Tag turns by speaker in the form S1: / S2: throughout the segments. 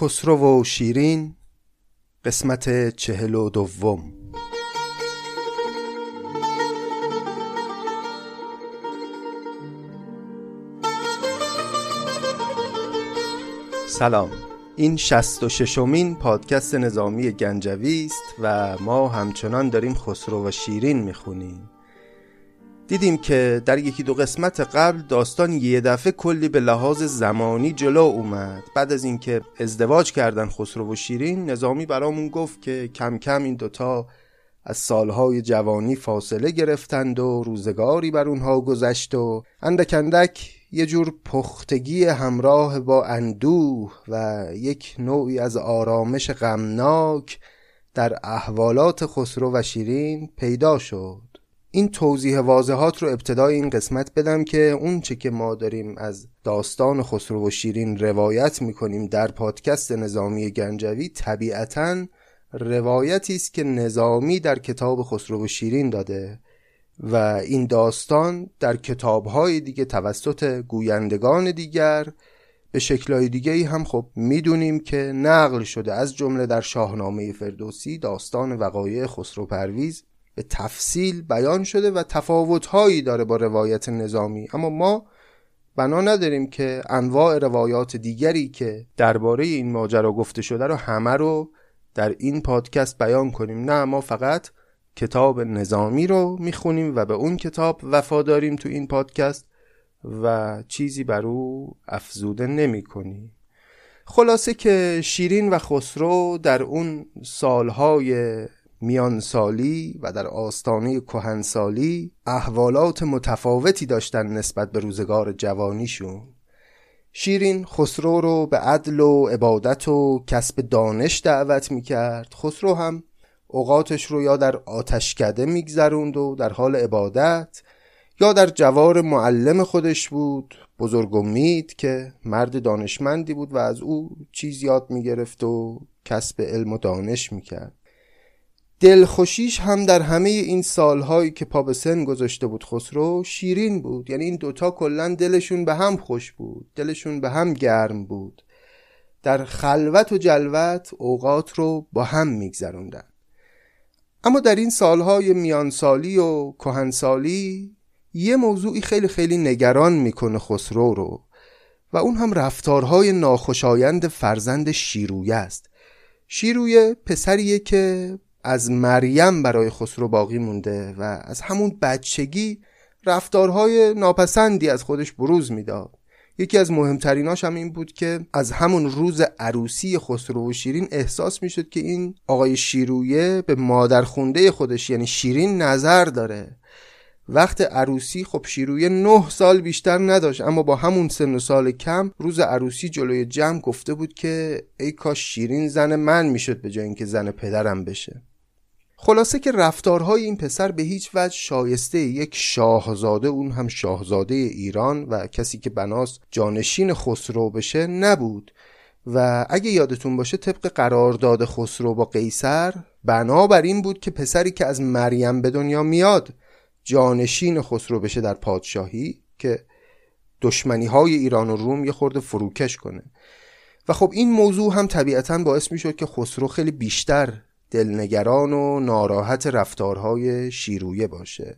S1: خسرو و شیرین قسمت چهل و دوم. سلام. این شست و ششمین پادکست نظامی گنجوی است و ما همچنان داریم خسرو و شیرین می‌خونیم. دیدیم که در یکی دو قسمت قبل داستان یه دفعه کلی به لحاظ زمانی جلو اومد. بعد از اینکه ازدواج کردن خسرو و شیرین نظامی برامون گفت که کم کم این دوتا از سالهای جوانی فاصله گرفتند و روزگاری بر اونها گذشت و اندک اندک یه جور پختگی همراه با اندوه و یک نوعی از آرامش غمناک در احوالات خسرو و شیرین پیدا شد. این توضیح واضحات رو ابتدای این قسمت بدم که اون چه که ما داریم از داستان خسرو و شیرین روایت می‌کنیم در پادکست نظامی گنجوی طبیعتا روایتی است که نظامی در کتاب خسرو و شیرین داده و این داستان در کتابهای دیگه توسط گویندگان دیگر به شکلهای دیگه ای هم خب می‌دونیم که نقل شده از جمله در شاهنامه فردوسی داستان وقایع خسرو پرویز به تفصیل بیان شده و تفاوتهایی داره با روایت نظامی. اما ما بنا نداریم که انواع روایات دیگری که درباره این ماجرا گفته شده رو همه رو در این پادکست بیان کنیم. نه ما فقط کتاب نظامی رو می‌خونیم و به اون کتاب وفاداریم تو این پادکست و چیزی بر او افزوده نمی کنیم خلاصه که شیرین و خسرو در اون سالهای میانسالی و در آستانه کهنسالی احوالات متفاوتی داشتن نسبت به روزگار جوانیشون. شیرین خسرو رو به عدل و عبادت و کسب دانش دعوت می‌کرد. خسرو هم اوقاتش رو یا در آتشکده میگذروند و در حال عبادت یا در جوار معلم خودش بود. بزرگ امید که مرد دانشمندی بود و از او چیز یاد می‌گرفت و کسب علم و دانش می‌کرد. دلخوشیش هم در همه این سالهایی که پا به سن گذاشته بود خسرو شیرین بود. یعنی این دوتا کلا دلشون به هم خوش بود. دلشون به هم گرم بود. در خلوت و جلوت اوقات رو با هم میگذروندن. اما در این سالهای میانسالی و کهنسالی یه موضوعی خیلی خیلی نگران می‌کنه خسرو رو و اون هم رفتارهای ناخوشایند فرزند شیرویه است. شیرویه پسریه که از مریم برای خسرو باقی مونده و از همون بچگی رفتارهای ناپسندی از خودش بروز می‌داد. یکی از مهمتریناش هم این بود که از همون روز عروسی خسرو و شیرین احساس می‌شد که این آقای شیرویه به مادر خونده خودش یعنی شیرین نظر داره. وقت عروسی خب شیرویه نه سال بیشتر نداشت اما با همون سن و سال کم روز عروسی جلوی جمع گفته بود که ای کاش شیرین زن من می‌شد به جای اینکه زن پدرم بشه. خلاصه که رفتارهای این پسر به هیچ وجه شایسته یک شاهزاده اون هم شاهزاده ایران و کسی که بناس جانشین خسرو بشه نبود. و اگه یادتون باشه طبق قرارداد خسرو با قیصر بنابر این بود که پسری که از مریم به دنیا میاد جانشین خسرو بشه در پادشاهی که دشمنی های ایران و روم یه خورده فروکش کنه. و خب این موضوع هم طبیعتا باعث می شد که خسرو خیلی بیشتر دلنگران و ناراحت رفتارهای شیرویه باشه.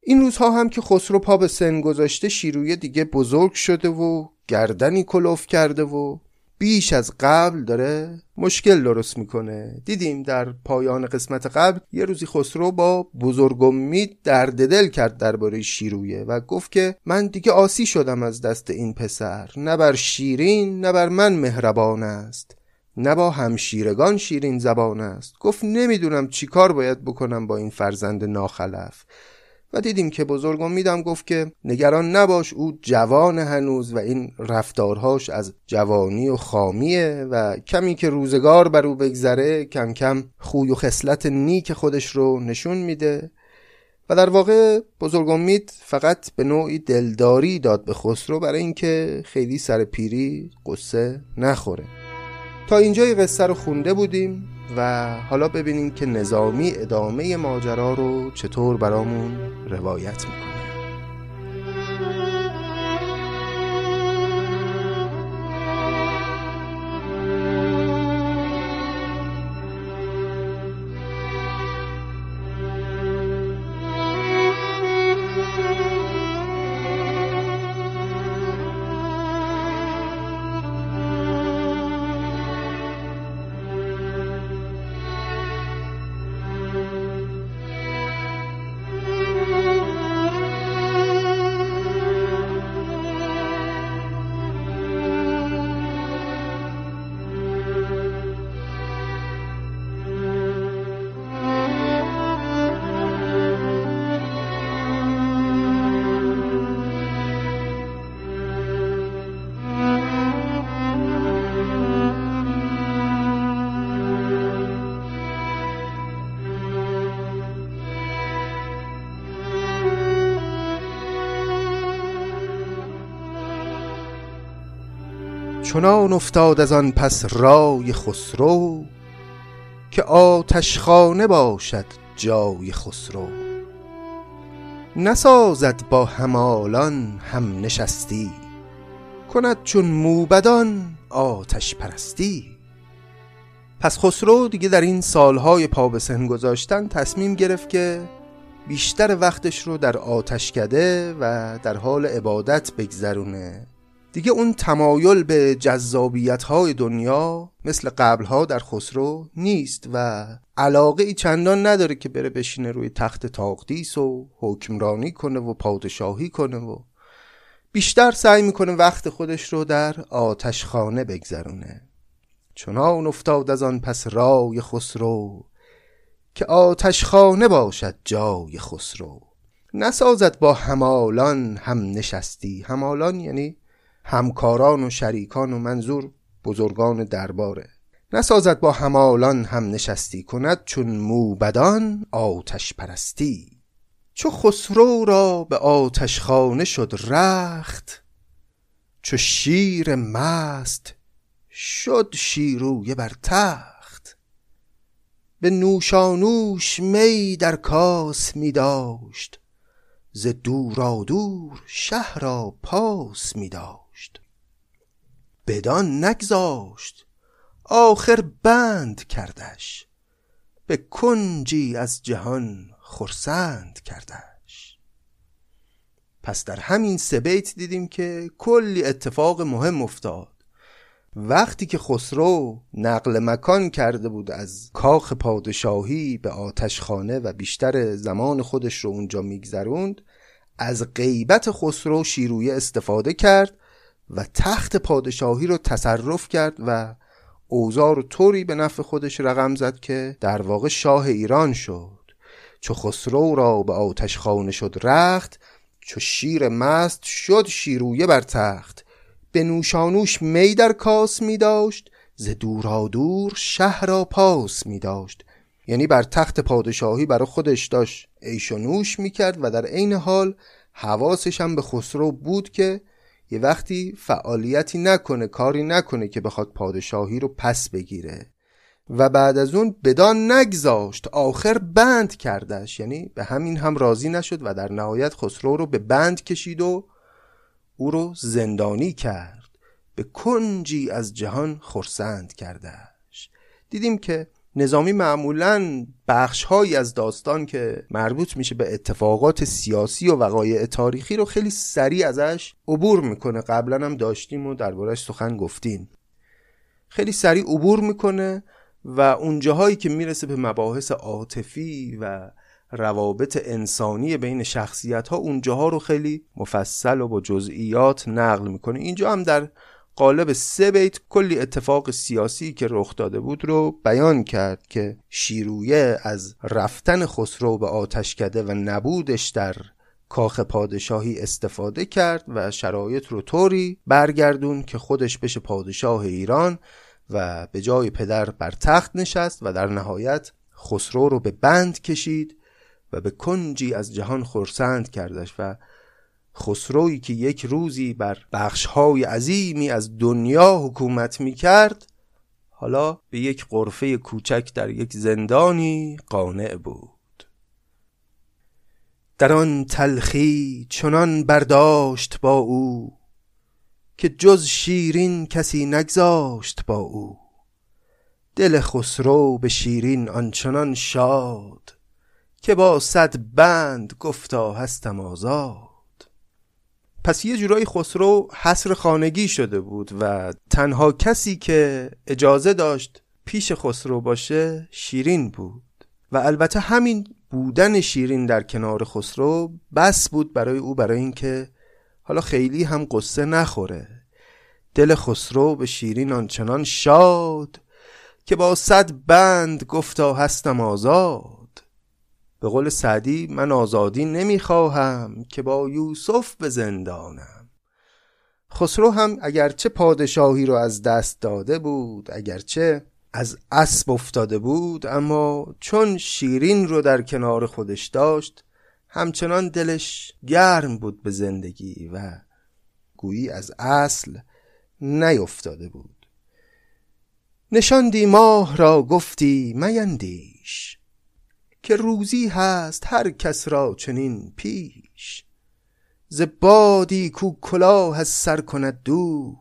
S1: این روزها هم که خسرو پا به سن گذاشته شیرویه دیگه بزرگ شده و گردنی کلوف کرده و بیش از قبل داره مشکل درست می‌کنه. دیدیم در پایان قسمت قبل یه روزی خسرو با بزرگ امید درد دل کرد درباره شیرویه و گفت که من دیگه آسی شدم از دست این پسر. نه بر شیرین نه بر من مهربان است. نه با همشیرگان شیرین زبان است. گفت نمی‌دونم چی کار باید بکنم با این فرزند ناخلف. و دیدیم که بزرگ امیدم گفت که نگران نباش او جوان هنوز و این رفتارهاش از جوانی و خامیه و کمی که روزگار بر او بگذره کم کم خوی و خصلت نیک خودش رو نشون میده. و در واقع بزرگ امید فقط به نوعی دلداری داد به خسرو برای اینکه خیلی سر پیری قصه نخوره. تا اینجای قصه رو خونده بودیم و حالا ببینیم که نظامی ادامه ماجرا رو چطور برامون روایت می‌کنه. چنان افتاد از آن پس رای خسرو که آتشخانه باشد جای خسرو. نسازد با همالان هم نشستی کند چون موبدان آتش پرستی پس خسرو دیگه در این سالهای پا به سن گذاشتن تصمیم گرفت که بیشتر وقتش رو در آتشکده و در حال عبادت بگذرونه. دیگه اون تمایل به جذابیت های دنیا مثل قبلها در خسرو نیست و علاقه ای چندان نداره که بره بشینه روی تخت تاقدیس و حکمرانی کنه و پادشاهی کنه و بیشتر سعی می‌کنه وقت خودش رو در آتشخانه بگذرونه. چنان افتاد از آن پس رای خسرو که آتشخانه باشد جای خسرو. نسازد با همالان هم نشستی همالان یعنی همکاران و شریکان و منظور بزرگان درباره. نسازد با همالان هم نشستی کند چون موبدان آتش پرستی. چو خسرو را به آتشخانه شد رخت چو شیر مست شد شیرویه بر تخت. به نوشانوش می در کاس می داشت ز دورا دور شهر را پاس می داشت. بدان نگذاشت. آخر بند کردش. به کنجی از جهان خرسند کردش. پس در همین سه بیت دیدیم که کلی اتفاق مهم افتاد. وقتی که خسرو نقل مکان کرده بود از کاخ پادشاهی به آتشخانه و بیشتر زمان خودش رو اونجا میگذروند از غیبت خسرو شیرویه استفاده کرد و تخت پادشاهی رو تصرف کرد و اوزار و طوری به نفع خودش رقم زد که در واقع شاه ایران شد. چو خسرو را به آتش خانه شد رخت چو شیر مست شد شیرویه بر تخت. به نوشانوش می در کاس می داشت ز دورا دور شهر را پاس می داشت. یعنی بر تخت پادشاهی برای خودش داشت. عیش و نوش می کرد و در عین حال حواسش هم به خسرو بود که یه وقتی فعالیتی نکنه کاری نکنه که بخواد پادشاهی رو پس بگیره. و بعد از اون بدان نگذاشت آخر بند کردش. یعنی به همین هم راضی نشد و در نهایت خسرو رو به بند کشید و او رو زندانی کرد. به کنجی از جهان خرسند کردش. دیدیم که نظامی معمولا بخشهایی از داستان که مربوط میشه به اتفاقات سیاسی و وقایع تاریخی رو خیلی سریع ازش عبور می‌کنه. قبلا هم داشتیم و دربارهش سخن گفتیم. خیلی سریع عبور می‌کنه و اونجاهایی که می‌رسه به مباحث عاطفی و روابط انسانی بین شخصیت ها اونجاها رو خیلی مفصل و با جزئیات نقل می‌کنه. اینجا هم در قالب سه بیت کلی اتفاق سیاسی که رخ داده بود رو بیان کرد که شیرویه از رفتن خسرو به آتشکده و نبودش در کاخ پادشاهی استفاده کرد و شرایط رو طوری برگردون که خودش بشه پادشاه ایران و به جای پدر بر تخت نشست و در نهایت خسرو رو به بند کشید و به کنجی از جهان خورسند کردش و خسروی که یک روزی بر بخشهای عظیمی از دنیا حکومت می کرد حالا به یک قرفه کوچک در یک زندانی قانع بود. در آن تلخی چنان برداشت با او که جز شیرین کسی نگذاشت با او. دل خسرو به شیرین آنچنان شاد که با صد بند گفتا هستم آزاد. پس یه جورایی خسرو حصر خانگی شده بود و تنها کسی که اجازه داشت پیش خسرو باشه شیرین بود. و البته همین بودن شیرین در کنار خسرو بس بود برای او برای اینکه حالا خیلی هم قصه نخوره. دل خسرو به شیرین آنچنان شاد که با صد بند گفتا هستم آزاد. به قول سعدی من آزادی نمی‌خواهم که با یوسف به زندانم. خسرو هم اگرچه پادشاهی رو از دست داده بود اگرچه از اسب افتاده بود اما چون شیرین رو در کنار خودش داشت همچنان دلش گرم بود به زندگی و گویی از اصل نیفتاده بود. نشاندی ماه را گفتی میندیش. که روزی هست هر کس را چنین پیش. ز بادی کو کلاه از سر کند دور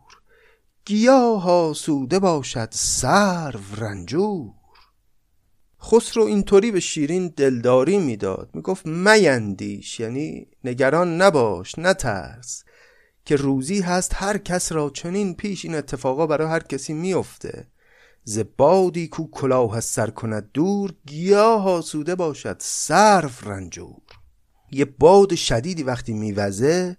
S1: گیاه آسوده باشد سرو رنجور. خسرو اینطوری به شیرین دلداری می‌داد می‌گفت میندیش یعنی نگران نباش نترس که روزی هست هر کس را چنین پیش. این اتفاقا برای هر کسی میفته. ز بادی کو کلاه از سر کند دور گیاه آسوده باشد سرو رنجور. یه باد شدیدی وقتی میوزه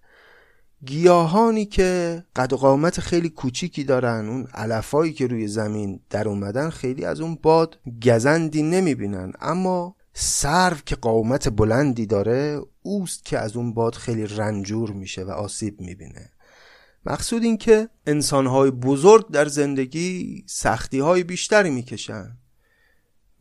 S1: گیاهانی که قد و قامت خیلی کوچیکی دارن اون علفایی که روی زمین در اومدن خیلی از اون باد گزندی نمی‌بینن. اما سرو که قامت بلندی داره اوست که از اون باد خیلی رنجور میشه و آسیب می‌بینه. مقصود این که انسانهای بزرگ در زندگی سختی های بیشتری می‌کشن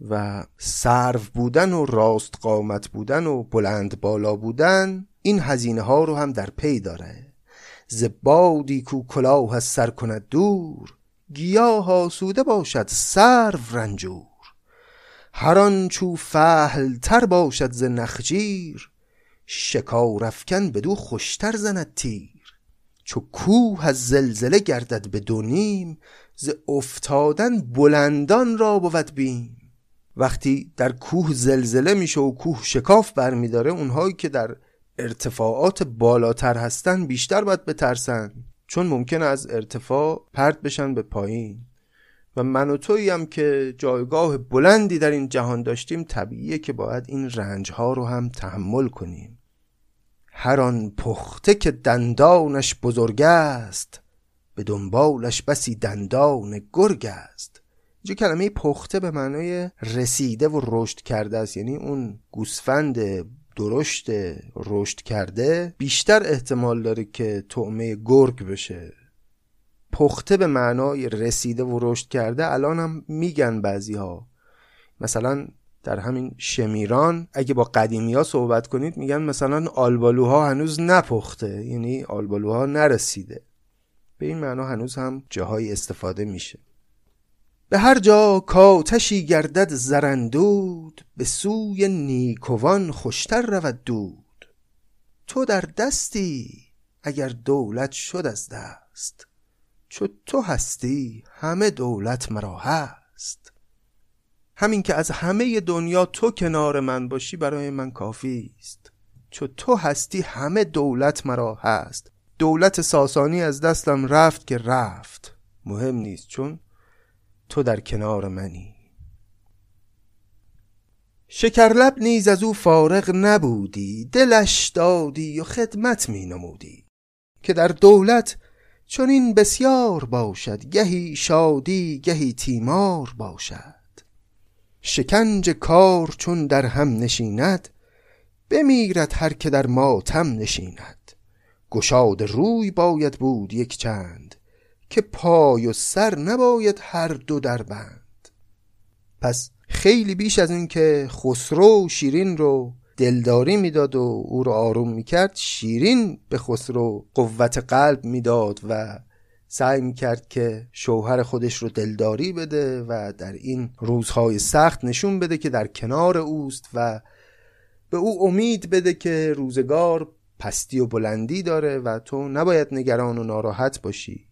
S1: و سرو بودن و راست قامت بودن و بلند بالا بودن این هزینه ها رو هم در پی داره. زبادی کو کلاه از سر کند دور گیاه آسوده باشد سرو رنجور. هر چو فهل تر باشد ز نخجیر شکار افکن بدو خوشتر زند تیر. چو کوه از زلزله گردد به دو نیم ز افتادن بلندان را بود بیم. وقتی در کوه زلزله میشه و کوه شکاف برمیداره اونهایی که در ارتفاعات بالاتر هستن بیشتر باید بترسن چون ممکن از ارتفاع پرت بشن به پایین. و من و تویی هم که جایگاه بلندی در این جهان داشتیم طبیعیه که باید این رنج ها رو هم تحمل کنیم. هر آن پخته که دندانش بزرگ است به دنبالش بسی دندان گرگ است. اینجا کلمه پخته به معنای رسیده و رشد کرده است. یعنی اون گوسفند درشت رشد کرده بیشتر احتمال داره که طعمه گرگ بشه. پخته به معنای رسیده و رشد کرده الان هم میگن بعضی ها مثلا در همین شمیران اگه با قدیمی ها صحبت کنید میگن مثلا آلبالوها هنوز نپخته یعنی آلبالوها نرسیده. به این معنا هنوز هم جاهای استفاده میشه. به هر جا کاتشی گردد زرندود به سوی نیکوان خوشتر رود دود. تو در دستی اگر دولت شد از دست چو تو هستی همه دولت مرا هست. همین که از همه دنیا تو کنار من باشی برای من کافی است. چو تو هستی همه دولت مرا هست. دولت ساسانی از دستم رفت که رفت. مهم نیست چون تو در کنار منی. شکرلب نیز از او فارغ نبودی. دلش دادی و خدمت می نمودی که در دولت چون این بسیار باشد. گهی شادی گهی تیمار باشد. شکنج کار چون در هم نشیند بمیرد هر که در ماتم نشیند. گشاد روی باید بود یک چند که پای و سر نباید هر دو در بند. پس خیلی بیش از این که خسرو شیرین رو دلداری می‌داد و او رو آروم می‌کرد شیرین به خسرو قوت قلب می‌داد و سعی می‌کرد که شوهر خودش رو دلداری بده و در این روزهای سخت نشون بده که در کنار اوست و به او امید بده که روزگار پستی و بلندی داره و تو نباید نگران و ناراحت باشی.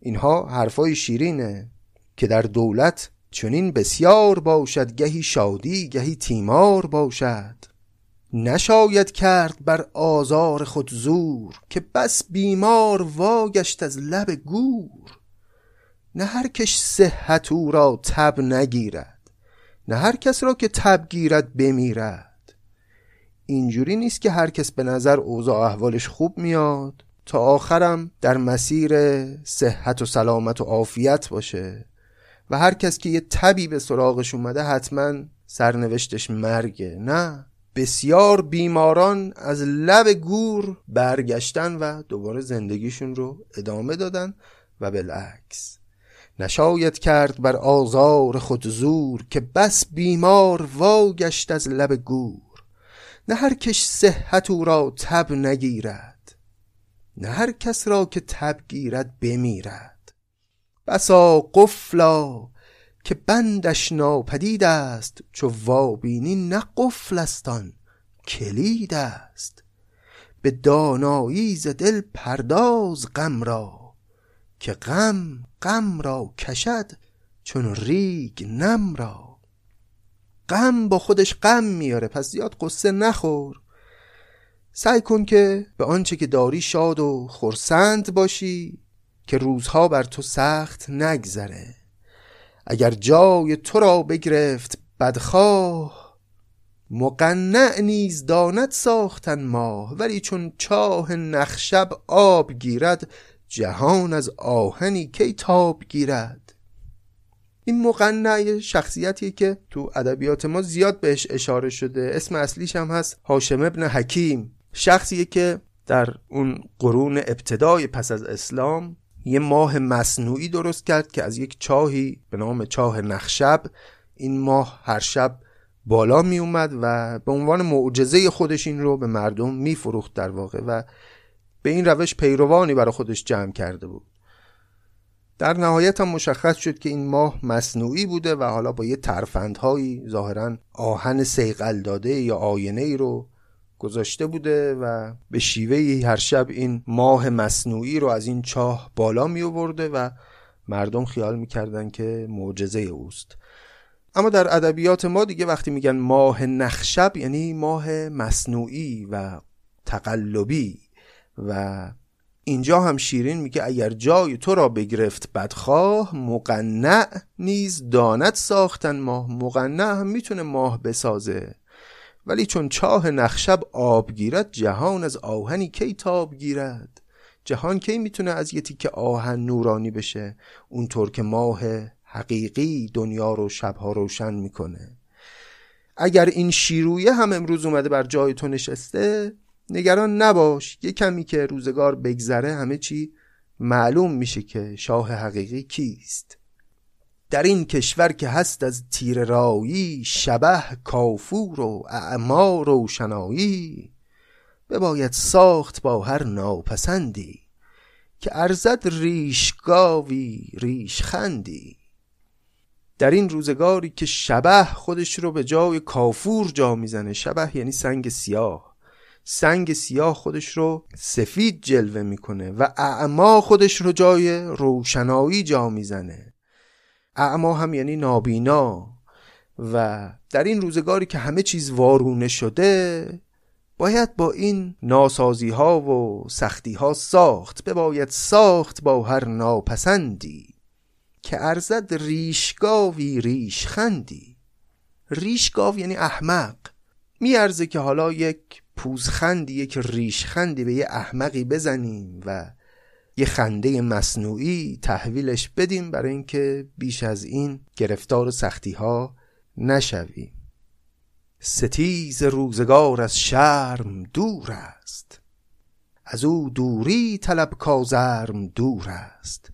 S1: اینها حرفای شیرینه که در دولت چنین بسیار باشد گهی شادی گهی تیمار باشد. نشاید کرد بر آزار خود زور که بس بیمار واگشت از لب گور. نه هر کش صحت او را تب نگیرد نه هر کس را که تب گیرد بمیرد. اینجوری نیست که هر کس به نظر اوضاع احوالش خوب میاد. تا آخرم در مسیر صحت و سلامت و عافیت باشه. و هر کس که یه تبی به سراغش اومده حتما سرنوشتش مرگه نه؟ بسیار بیماران از لب گور برگشتن و دوباره زندگیشون رو ادامه دادن و بالعکس. نشاید کرد بر آزار خود زور که بس بیمار واگشت از لب گور. نه هر کش صحت او را تب نگیرد نه هر کس را که تب گیرد بمیرد. بسا قفلا که بندش ناپدید است چو وابینی نه قفلستان کلید است. به دانایی ز دل پرداز غم را که غم غم را کشد چون ریگ نم را. غم با خودش غم میاره پس زیاد قصه نخور. سعی کن که به آنچه که داری شاد و خرسند باشی که روزها بر تو سخت نگذره. اگر جای تو را بگرفت بدخواه مقنع نیز داند ساختن ماه ولی چون چاه نخشب آب گیرد جهان از آهنی کی تاب گیرد. این مقنع شخصیتی که تو ادبیات ما زیاد بهش اشاره شده. اسم اصلیش هم هست هاشم ابن حکیم. شخصیه که در اون قرون ابتدای پس از اسلام یه ماه مصنوعی درست کرد که از یک چاهی به نام چاه نخشب این ماه هر شب بالا می اومد و به عنوان معجزه خودش این رو به مردم میفروخت در واقع و به این روش پیروانی برای خودش جمع کرده بود. در نهایت هم مشخص شد که این ماه مصنوعی بوده و حالا با یه ترفندهایی ظاهرا آهن سیقل داده یا آینه ای رو گذاشته بوده و به شیوه هر شب این ماه مصنوعی رو از این چاه بالا می آورده و مردم خیال می‌کردن که معجزه اوست. اما در ادبیات ما دیگه وقتی میگن ماه نخشب یعنی ماه مصنوعی و تقلبی و اینجا هم شیرین میگه اگر جای تو را بگرفت بدخواه مقنع نیز دانت ساختن ماه. مقنع هم می‌تونه ماه بسازه. ولی چون چاه نخشب آب گیرد جهان از آهنی کی تاب گیرد؟ جهان کی می‌تونه از یه تیکه آهن نورانی بشه؟ اونطور که ماه حقیقی دنیا رو شبها روشن می‌کنه. اگر این شیرویه هم امروز اومده بر جای تو نشسته نگران نباش. یه کمی که روزگار بگذره همه چی معلوم میشه که شاه حقیقی کیست. در این کشور که هست از تیر رایی شبه کافور و اعما روشنایی بباید ساخت با هر ناپسندی که ارزد ریشگاوی ریشخندی. در این روزگاری که شبه خودش رو به جای کافور جا می‌زنه شبه یعنی سنگ سیاه. سنگ سیاه خودش رو سفید جلوه می‌کنه و اعما خودش رو جای روشنایی جا می‌زنه. اعما هم یعنی نابینا. و در این روزگاری که همه چیز وارونه شده باید با این ناسازی ها و سختی ها ساخت بباید ساخت با هر ناپسندی که ارزد ریشگاوی ریشخندی. ریشگاو یعنی احمق. میارزه که حالا یک پوزخندی یک ریشخندی به یه احمقی بزنیم و یه خنده مصنوعی تحویلش بدیم برای اینکه بیش از این گرفتار سختی ها نشویم ستیز روزگار از شرم دور است. از او دوری طلب کازرم دور است.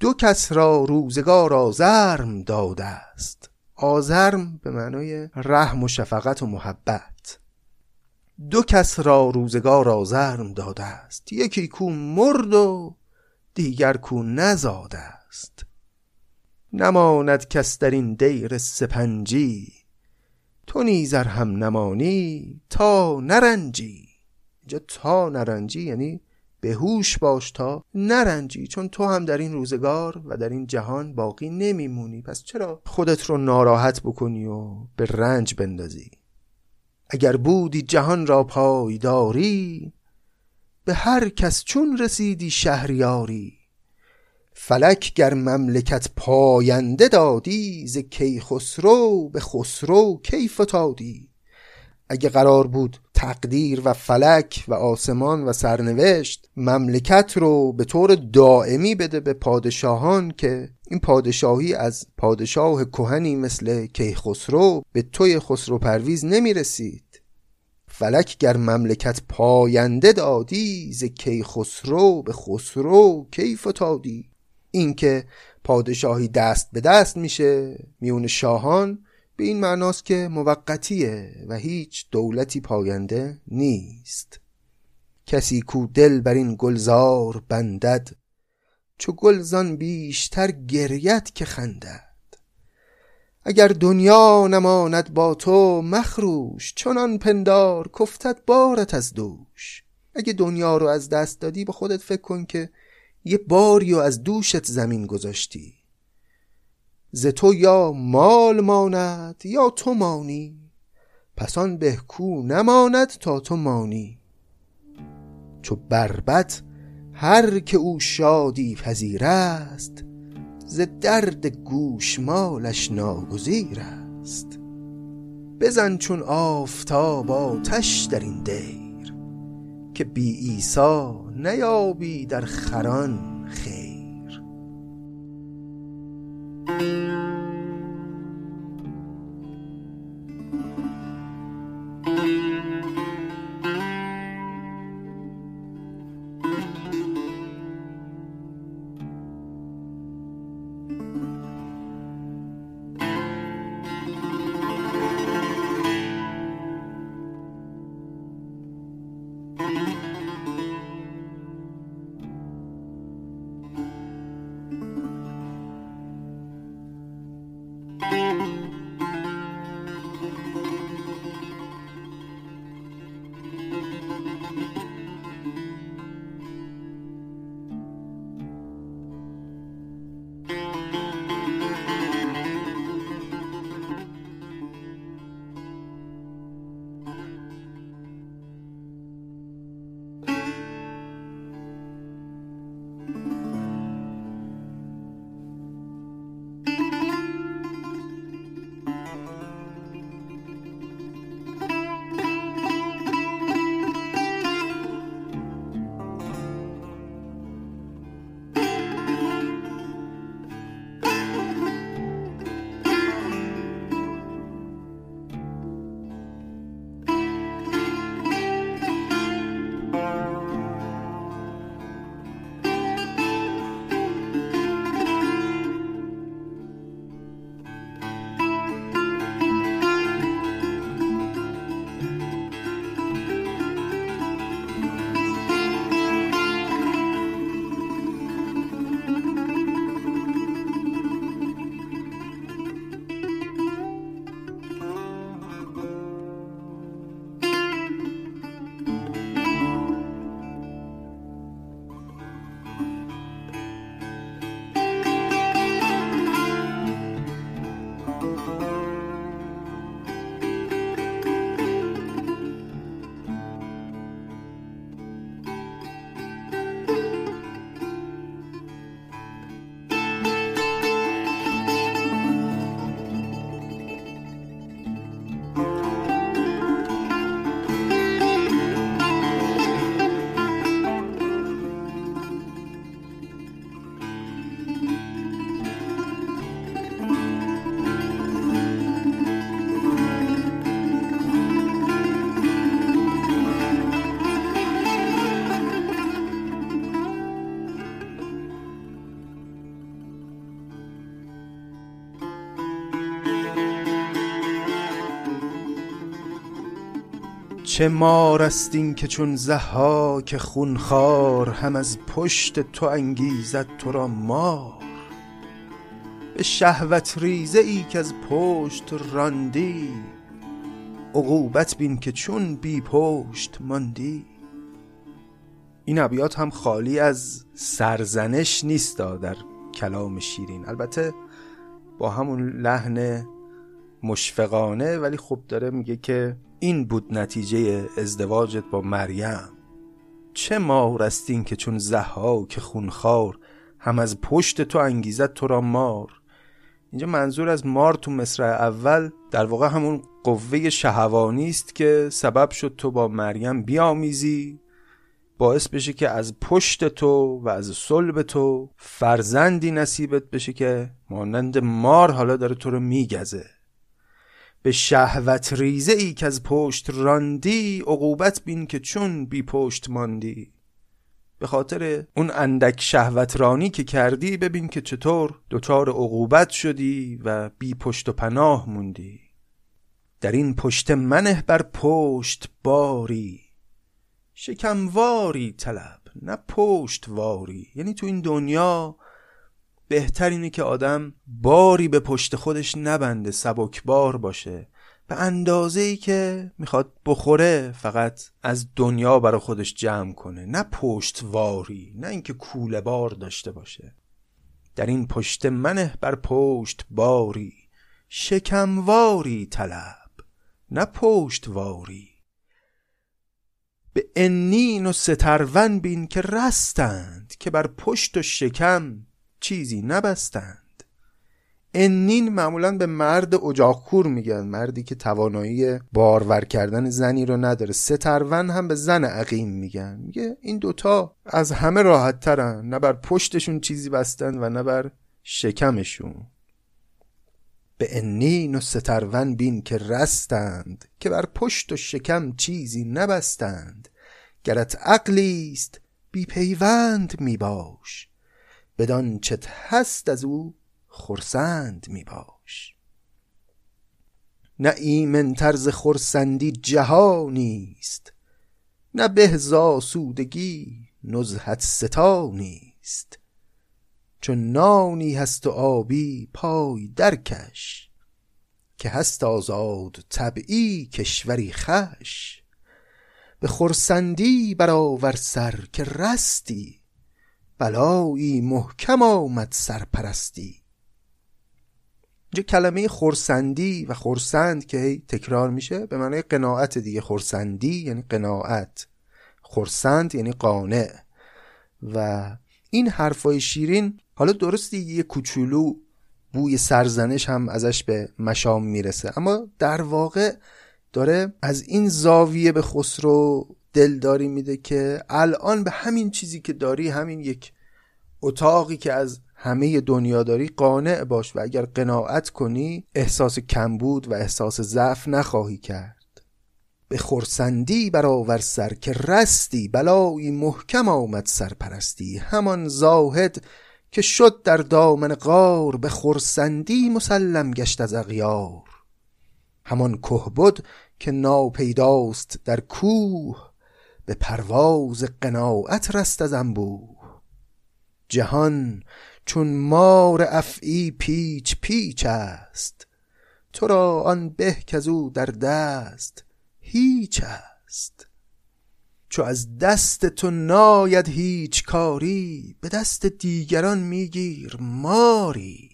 S1: دو کس را روزگار آزرم داده است. آزرم به معنای رحم و شفقت و محبت. دو کس را روزگار آزرم داده است. یکی کو مرد و دیگر کو نزاده است. نماند کس در این دیر سپنجی تو نیزر هم نمانی تا نرنجی. اینجا تا نرنجی یعنی به هوش باش تا نرنجی چون تو هم در این روزگار و در این جهان باقی نمیمونی. پس چرا خودت رو ناراحت بکنی و به رنج بندازی؟ اگر بودی جهان را پایداری به هر کس چون رسیدی شهریاری. فلک گر مملکت پاینده دادی ز کی خسرو به خسرو کی فتادی. اگه قرار بود تقدیر و فلک و آسمان و سرنوشت مملکت رو به طور دائمی بده به پادشاهان که این پادشاهی از پادشاه کهنی مثل کیخسرو به توی خسرو پرویز نمی رسید فلک گر مملکت پاینده دادی ز کیخسرو به خسرو کی فتادی اینکه پادشاهی دست به دست میشه میون شاهان به این معناست که موقتیه و هیچ دولتی پاینده نیست. کسی کو دل بر این گلزار بندد چو گلزان بیشتر گریت که خندد. اگر دنیا نماند با تو مخروش چنان پندار کفتت بارت از دوش. اگه دنیا رو از دست دادی به خودت فکر کن که یه باری و از دوشت زمین گذاشتی. ز تو یا مال ماند یا تو مانی؟ پس آن به کو نماند تا تو مانی. چو بربت هر که او شادی پذیر است ز درد گوشمالش ناگزیر است. بزن چون آفتاب آتش در این دیر که بی ایسا نیابی در خران خیر. چه مار است این که چون ضحاک خونخوار هم از پشت تو انگیزد تو را مار؟ به شهوت ریزه ای که از پشت راندی عقوبت بین که چون بی پشت ماندی. این ابیات هم خالی از سرزنش نیست در کلام شیرین. البته با همون لحن مشفقانه ولی خب داره میگه که این بود نتیجه ازدواجت با مریم. چه مار استین که چون که خونخوار هم از پشت تو انگیزت تو را مار. اینجا منظور از مار تو مصرع اول در واقع همون قوه شهوانی است که سبب شد تو با مریم بیامیزی. باعث بشه که از پشت تو و از صلب تو فرزندی نصیبت بشه که مانند مار حالا داره تو رو میگزه. به شهوت ریزه ای که از پشت راندی عقوبت بین که چون بی پشت ماندی. به خاطر اون اندک شهوت رانی که کردی ببین که چطور دچار عقوبت شدی و بی پشت و پناه موندی. در این پشت منه بر پشت باری. شکمواری طلب نه پشتواری. یعنی تو این دنیا بهتر اینه که آدم باری به پشت خودش نبنده سبکبار باشه. به اندازه ای که می‌خواد بخوره فقط از دنیا برای خودش جمع کنه. نه پشتواری نه اینکه کوله بار داشته باشه. در این پشت منه بر پشت باری. شکمواری طلب نه پشتواری. به انین و سترون بین که رستند که بر پشت و شکم چیزی نبستند. انین معمولا به مرد اجاقکور میگن مردی که توانایی بارور کردن زنی رو نداره. سترون هم به زن عقیم میگن. میگه این دوتا از همه راحت ترن نه بر پشتشون چیزی بستن و نه بر شکمشون. به انین و سترون بین که رستند که بر پشت و شکم چیزی نبستند. گرت عقلی است بی پیوند می باش بدان چت هست از او خرسند می باش. نه ایمن طرز خرسندی جهانیست نه به سودگی نزهت ستانیست چون نانی هست و آبی پای درکش که هست آزاد طبعی کشوری خش. به خرسندی برآور سر که رستی بلایی محکم آمد سرپرستی. اینجا کلمه خورسندی و خورسند که هی تکرار میشه به معنی قناعت دیگه خورسندی یعنی قناعت. خورسند یعنی قانع. و این حرفای شیرین حالا درستی یه کوچولو بوی سرزنش هم ازش به مشام می‌رسه. اما در واقع داره از این زاویه به خسرو دلداری میده که الان به همین چیزی که داری همین یک اتاقی که از همه دنیاداری قانع باش و اگر قناعت کنی احساس کمبود و احساس ضعف نخواهی کرد. به خورسندی برآور سر که رستی بلایی محکم آمد سرپرستی. همان زاهد که شد در دامن غار به خورسندی مسلم گشت از اغیار. همان کهبد که ناپیداست در کوه به پرواز قناعت رست از انبوه. جهان چون مار افعی پیچ پیچ است تو را آن به او در دست هیچ است. چو از دست تو ناید هیچ کاری به دست دیگران میگیر ماری.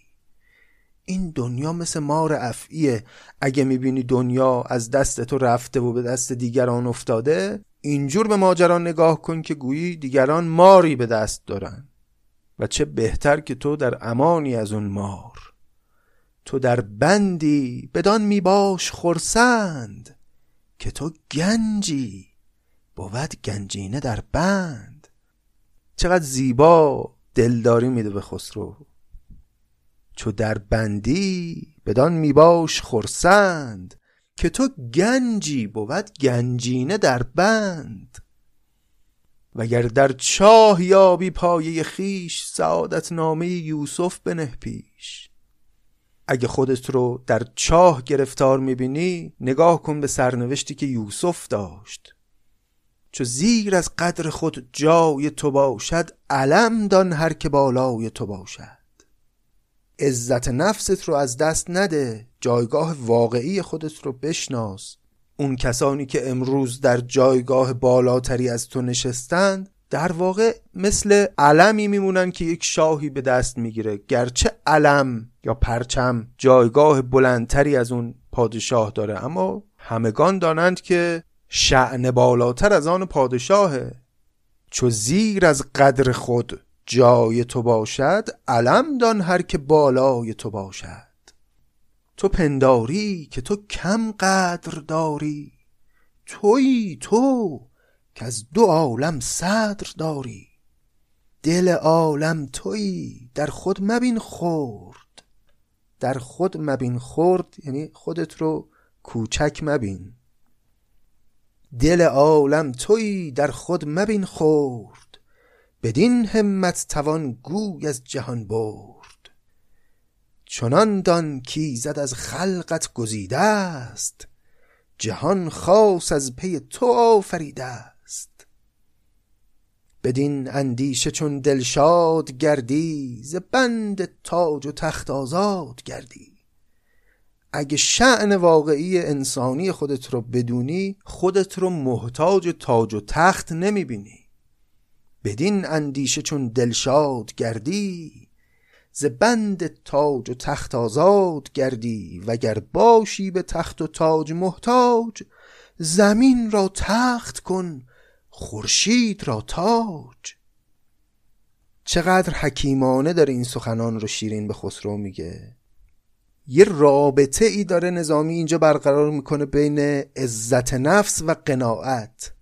S1: این دنیا مثل مار افعیه اگه می‌بینی دنیا از دست تو رفته و به دست دیگران افتاده اینجور به ماجرا نگاه کن که گویی دیگران ماری به دست دارن. و چه بهتر که تو در امانی از اون مار. تو در بندی بدان می باش خرسند که تو گنجی بود گنجینه در بند. چقدر زیبا دلداری میده به خسرو. چو در بندی بدان می باش خرسند که تو گنجی بود گنجینه در بند. وگر در چاه یابی پایه خیش سعادت نامه یوسف بنه پیش. اگه خودت رو در چاه گرفتار می‌بینی نگاه کن به سرنوشتی که یوسف داشت. چو زیر از قدر خود جای تو باشد علم دان هر که بالای تو باشد. عزت نفست رو از دست نده. جایگاه واقعی خودت رو بشناس. اون کسانی که امروز در جایگاه بالاتری از تو نشستند در واقع مثل علمی میمونن که یک شاهی به دست می‌گیره. گرچه علم یا پرچم جایگاه بلندتری از اون پادشاه داره اما همگان دانند که شعن بالاتر از آن پادشاهه. چو زیر از قدر خود جای تو باشد علم دان هر که بالای تو باشد. تو پنداری که تو کم قدر داری. تویی تو که از دو عالم صدر داری. دل عالم تویی در خود مبین خورد در خود مبین خورد یعنی خودت رو کوچک مبین. دل عالم تویی در خود مبین خورد بدین همت توان گوی از جهان برد. چنان دان کیزد از خلقت گزیده است جهان خاص از پی تو آفریده است. بدین اندیشه چون دلشاد گردی ز بند تاج و تخت آزاد گردی. اگه شعن واقعی انسانی خودت رو بدونی خودت رو محتاج تاج و تخت نمی‌بینی. بدین اندیشه چون دلشاد گردی ز بند تاج و تخت آزاد گردی وگر باشی به تخت و تاج محتاج زمین را تخت کن خورشید را تاج. چقدر حکیمانه داره این سخنان رو شیرین به خسرو میگه. یه رابطه ای داره نظامی اینجا برقرار می‌کنه بین عزت نفس و قناعت.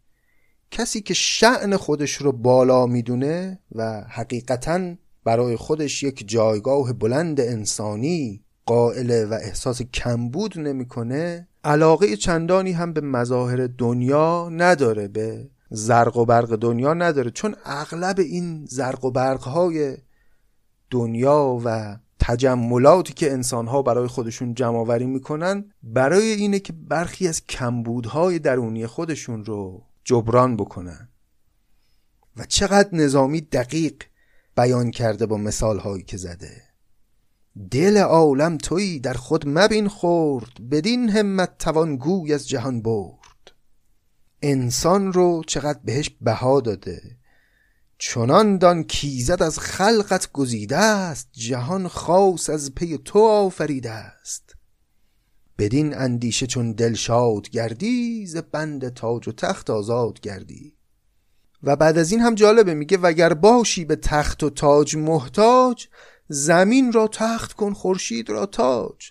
S1: کسی که شعن خودش رو بالا می‌دونه و حقیقتا برای خودش یک جایگاه بلند انسانی قائله و احساس کمبود نمی‌کنه علاقه چندانی هم به مظاهر دنیا نداره به زرق و برق دنیا نداره. چون اغلب این زرق و برق های دنیا و تجملاتی که انسانها برای خودشون جمع می‌کنن برای اینه که برخی از کمبودهای درونی خودشون رو جبران بکنن. و چقدر نظامی دقیق بیان کرده با مثال هایی که زده. دل عالم تویی در خود مبین خورد بدین همت توان گوی از جهان برد. انسان رو چقدر بهش بها داده. چنان دان کیزد از خلقت گزیده است جهان خاص از پی تو آفریده است. بدین اندیشه چون دلشاد گردی ز بند تاج و تخت آزاد گردی. و بعد از این هم جالبه میگه وگر باشی به تخت و تاج محتاج زمین را تخت کن خورشید را تاج.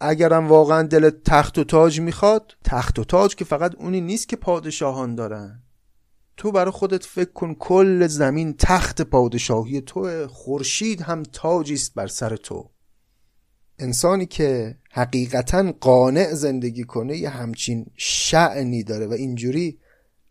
S1: اگرم واقعا دل تخت و تاج می‌خواد تخت و تاج که فقط اونی نیست که پادشاهان دارن. تو برای خودت فکر کن کل زمین تخت پادشاهی توه خورشید هم تاجی است بر سر تو. انسانی که حقیقتا قانع زندگی کنه یه همچین شعنی داره و اینجوری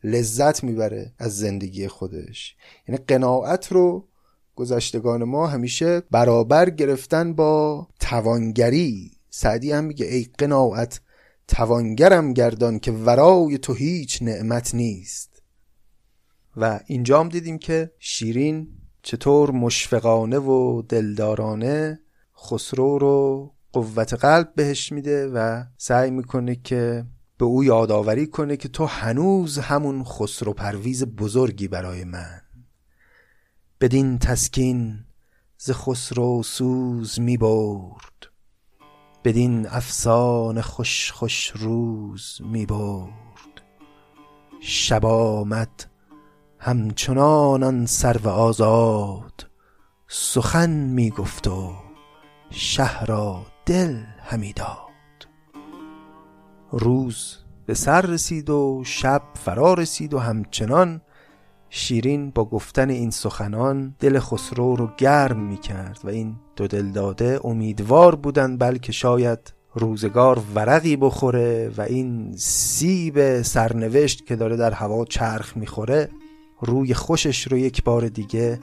S1: لذت می‌بره از زندگی خودش. یعنی قناعت رو گذشتگان ما همیشه برابر گرفتن با توانگری. سعدی هم میگه ای قناعت توانگرم گردان که ورای تو هیچ نعمت نیست. و اینجا هم دیدیم که شیرین چطور مشفقانه و دلدارانه خسرو رو قوت قلب بهش میده و سعی می‌کنه که به او یادآوری کنه که تو هنوز همون خسرو پرویز بزرگی برای من. بدین تسکین ز خسرو سوز می‌برد. بدین افسان خوش خوش روز می برد شب آمد همچنان آن سرو آزاد. سخن می گفت و شه را دل همی داد. روز به سر رسید و شب فرا رسید و همچنان شیرین با گفتن این سخنان دل خسرو رو گرم می کرد و این دو دل داده امیدوار بودن بلکه شاید روزگار ورقی بخوره و این سیب سرنوشت که داره در هوا چرخ می‌خوره روی خوشش رو یک بار دیگه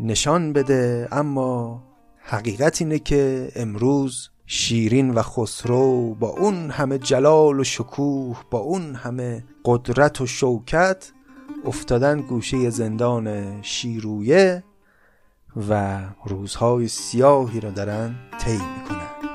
S1: نشان بده. اما حقیقت اینه که امروز شیرین و خسرو با اون همه جلال و شکوه با اون همه قدرت و شوکت افتادن گوشه زندان شیرویه و روزهای سیاهی را دارن طی می‌کنن.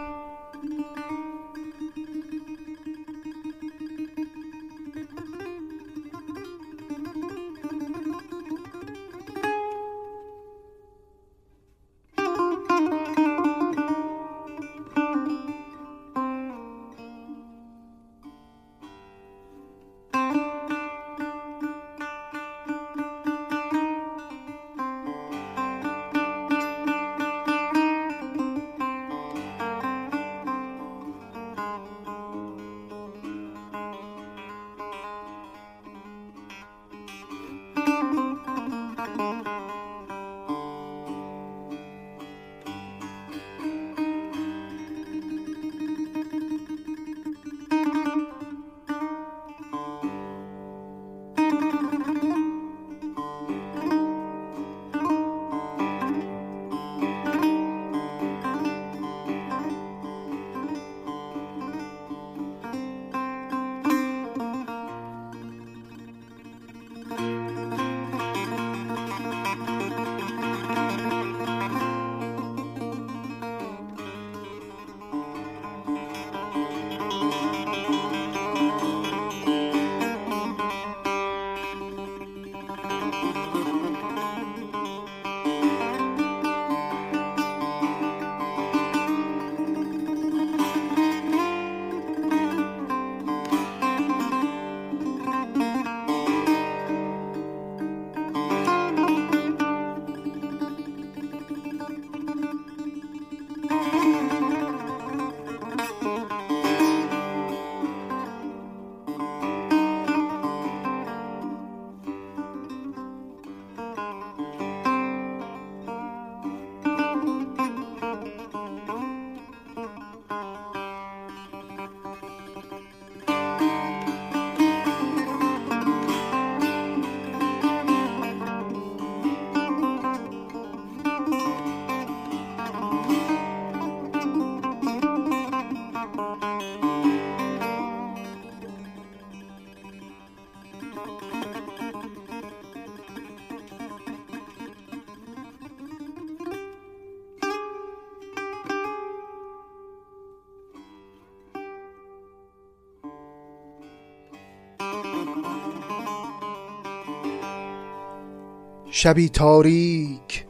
S1: شبی تاریک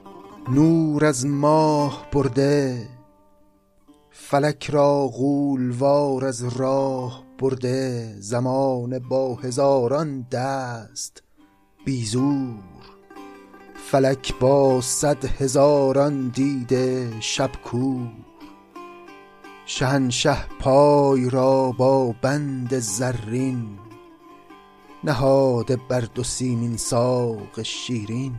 S1: نور از ماه برده فلک را غولوار از راه برده. زمان با هزاران دست بیزور فلک با صد هزاران دیده شب کور. شهنشه پای را با بند زرین نهاده بر دو سیمین ساق شیرین.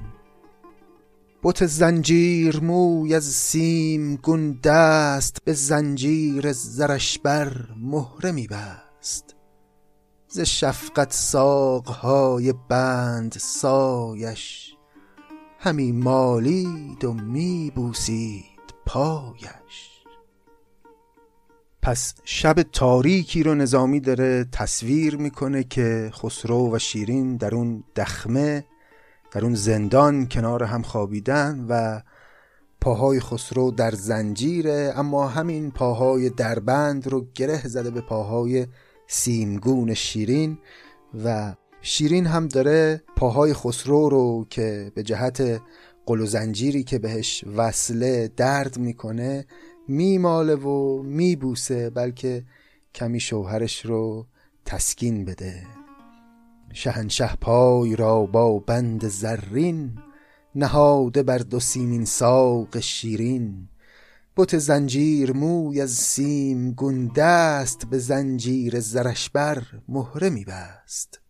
S1: بت زنجیر موی از سیم گون دست به زنجیر زرش بر مهره می بست. ز شفقت ساقهای بند سایش همی مالید و می بوسید پایش. پس شب تاریکی رو نظامی داره تصویر می‌کنه که خسرو و شیرین در اون دخمه در اون زندان کنار هم خوابیدن و پاهای خسرو در زنجیره اما همین پاهای دربند رو گره زده به پاهای سیمگون شیرین و شیرین هم داره پاهای خسرو رو که به جهت قل و زنجیری که بهش وصله درد می‌کنه میماله و میبوسه بلکه کمی شوهرش رو تسکین بده. شهنشه پای را با بند زرین نهاده بر دو سیمین ساق شیرین. بت زنجیر موی از سیم گندست به زنجیر زرش بر مهره میبست.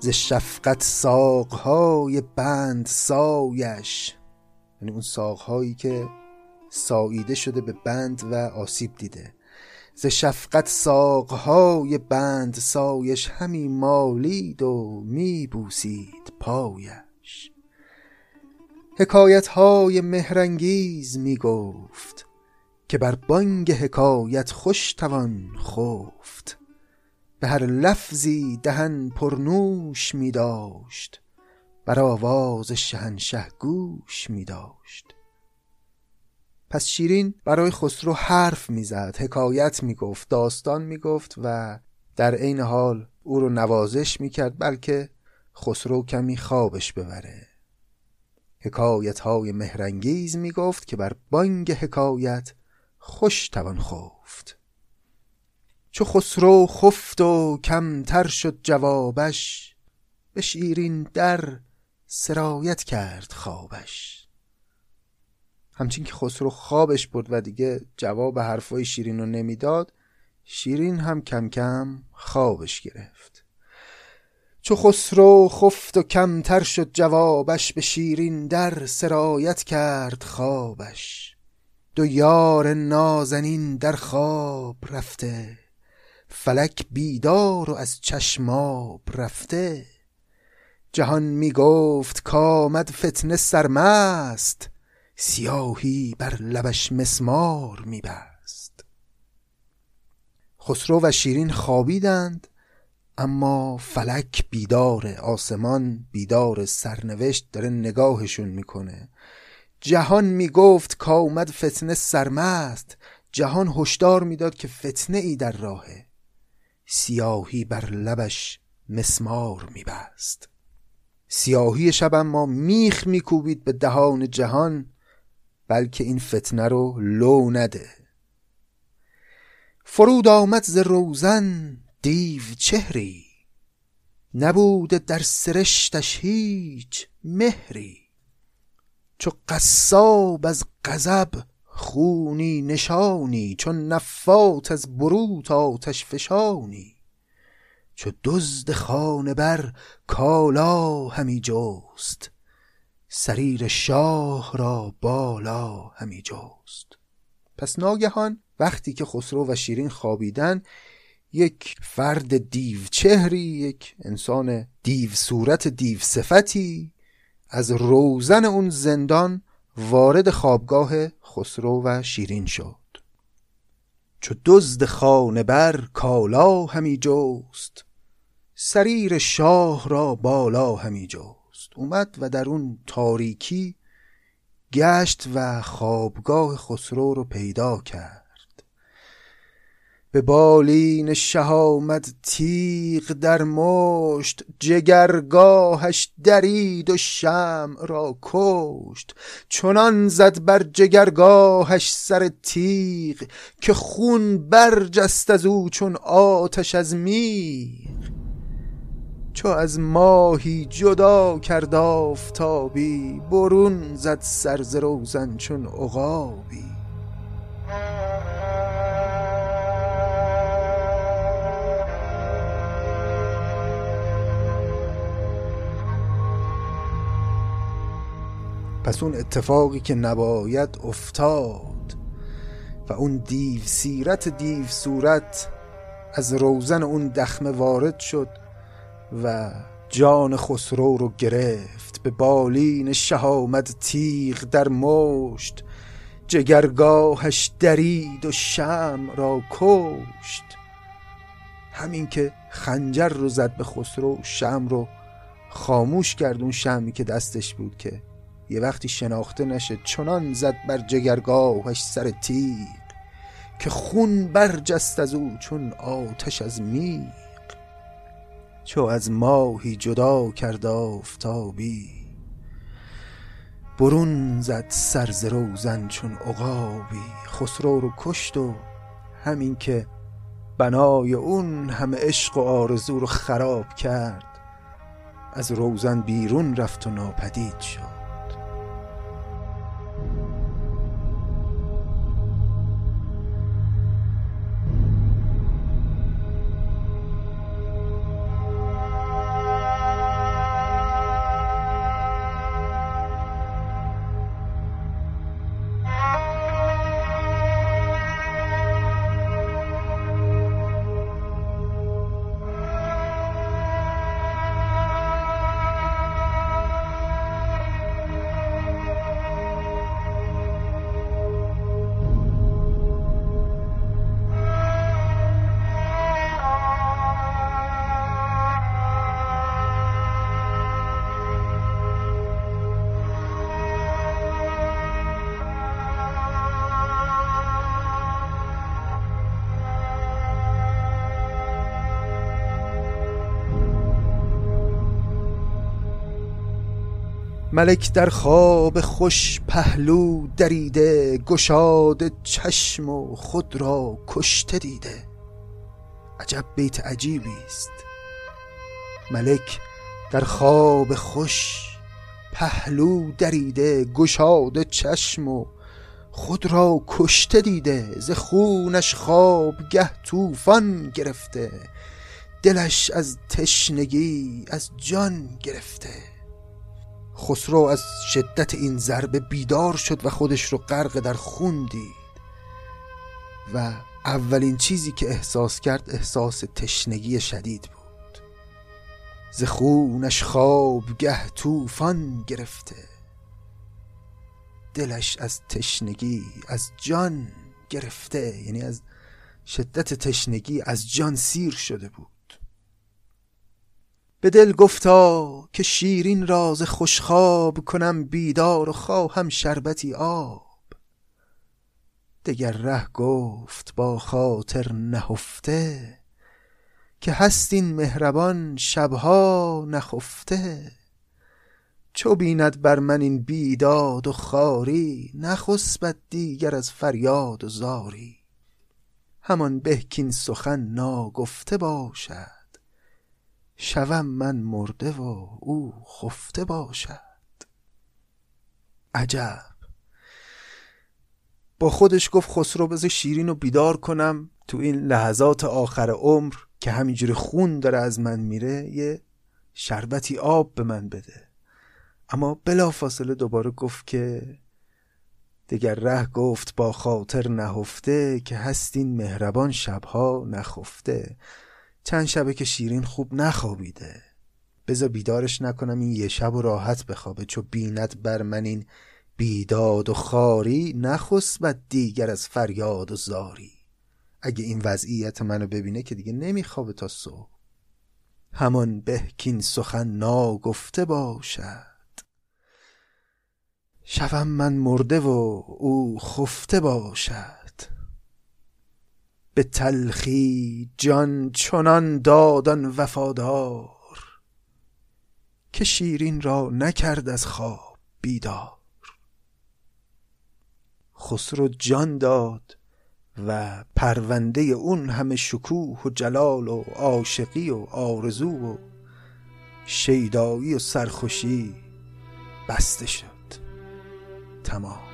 S1: ز شفقت ساقهای بند سایش یعنی اون ساقهایی که ساییده شده به بند و آسیب دیده. ز شفقت ساقهای بند سایش همی مالید و می بوسید پایش. حکایت های مهرنگیز می گفت که بر بانگ حکایت خوش توان خفت. به هر لفظی دهن پرنوش می داشت. بر آواز شهنشه گوش می داشت. پس شیرین برای خسرو حرف می‌زد حکایت می‌گفت داستان می‌گفت و در عین حال او رو نوازش می‌کرد بلکه خسرو کمی خوابش ببره. حکایت های مهرنگیز می‌گفت که بر بانگ حکایت خوش توان خفت. چو خسرو خفت و کمتر شد جوابش به شیرین در سرایت کرد خوابش. همچین که خسرو خوابش بود و دیگه جواب حرفای شیرین رو نمی‌داد شیرین هم کم کم خوابش گرفت. چو خسرو خفت و کمتر شد جوابش به شیرین در سرایت کرد خوابش. دو یار نازنین در خواب رفته فلک بیدار و از چشماب رفته. جهان می گفت کامد فتنه سرمست سیاهی بر لبش مسمار میبست. خسرو و شیرین خوابیدند اما فلک بیدار آسمان بیدار سرنوشت داره نگاهشون می‌کنه. جهان می‌گفت کامد فتنه سرمست جهان هشدار می‌داد که فتنه ای در راهه. سیاهی بر لبش مسمار میبست. سیاهی شب اما میخ میکوبید به دهان جهان بلکه این فتنه رو لو نده. فرود آمد ز روزن دیو چهری نبوده در سرشتش هیچ مهری. چو قصاب از غضب خونی نشانی چون نفات از بروت آتش فشانی. چو دزد خانه بر کالا همی جست سریر شاه را بالا همی جست. پس ناگهان وقتی که خسرو و شیرین خوابیدن یک فرد دیو چهری یک انسان دیو صورت دیو صفتی از روزن اون زندان وارد خوابگاه خسرو و شیرین شد. چو دزد خانه بر کالا همی جست سریر شاه را بالا همی جست. اومد و در اون تاریکی گشت و خوابگاه خسرو رو پیدا کرد. به بالین شه آمد تیغ در مشت جگرگاهش درید و شم را کشت. چنان زد بر جگرگاهش سر تیغ که خون برجست از او چون آتش از میغ. چو از ماهی جدا کرد آفتابی برون زد سر ز روزن چون عقابی. پس اون اتفاقی که نباید افتاد و اون دیو سیرت دیو صورت از روزن اون دخمه وارد شد و جان خسرو رو گرفت به بالین شه آمد تیغ در مشت جگرگاهش درید و شم را کشت. همین که خنجر رو زد به خسرو شم رو خاموش کرد اون شمی که دستش بود که یه وقتی شناخته نشه چنان زد بر جگرگاهش سر تیغ که خون برجست از او چون آتش از میغ. چو از ماهی جدا کرد آفتابی. برون زد سر ز روزن چون عقابی. خسرو رو کشت و همین که بنای اون همه عشق و آرزو رو خراب کرد. از روزن بیرون رفت و ناپدید شد. ملک در خواب خوش پهلو دریده گشاد چشم و خود را کشته دیده. عجب بیت عجیبی است. ملک در خواب خوش پهلو دریده گشاد چشم و خود را کشته دیده. ز خونش خواب گه طوفان گرفته. دلش از تشنگی از جان گرفته. خسرو از شدت این ضربه بیدار شد و خودش رو غرق در خون دید و اولین چیزی که احساس کرد احساس تشنگی شدید بود. ز خونش خواب گه طوفان گرفته. دلش از تشنگی از جان گرفته. یعنی از شدت تشنگی از جان سیر شده بود. به دل گفتا که شیرین راز خوشخواب کنم بیدار و خواهم شربتی آب. دگر ره گفت با خاطر نهفته که هستین مهربان شبها نخفته. چو بیند بر من این بیداد و خاری نخسبد دیگر از فریاد و زاری. همان بهکین سخن ناگفته باشد. شوم من مرده و او خفته باشد. عجب. با خودش گفت خسرو بذار شیرین رو بیدار کنم. تو این لحظات آخر عمر که همینجوری خون داره از من میره یه شربتی آب به من بده. اما بلا فاصله دوباره گفت که دگر ره گفت با خاطر نهفته که هستین مهربان شبها نخفته. چند شبه که شیرین خوب نخوابیده. بذار بیدارش نکنم این یه شب و راحت بخوابه چو بیند بر من این بیداد و خاری نخسبد دیگر از فریاد و زاری. اگه این وضعیت منو ببینه که دیگه نمیخوابه تا صبح. همان بهکین سخن ناگفته باشد. شوم من مرده و او خفته باشد. به تلخی جان چنان دادن وفادار که شیرین را نکرد از خواب بیدار. خسرو جان داد و پرونده اون همه شکوه و جلال و عاشقی و آرزو و شیدایی و سرخوشی بسته شد. تمام.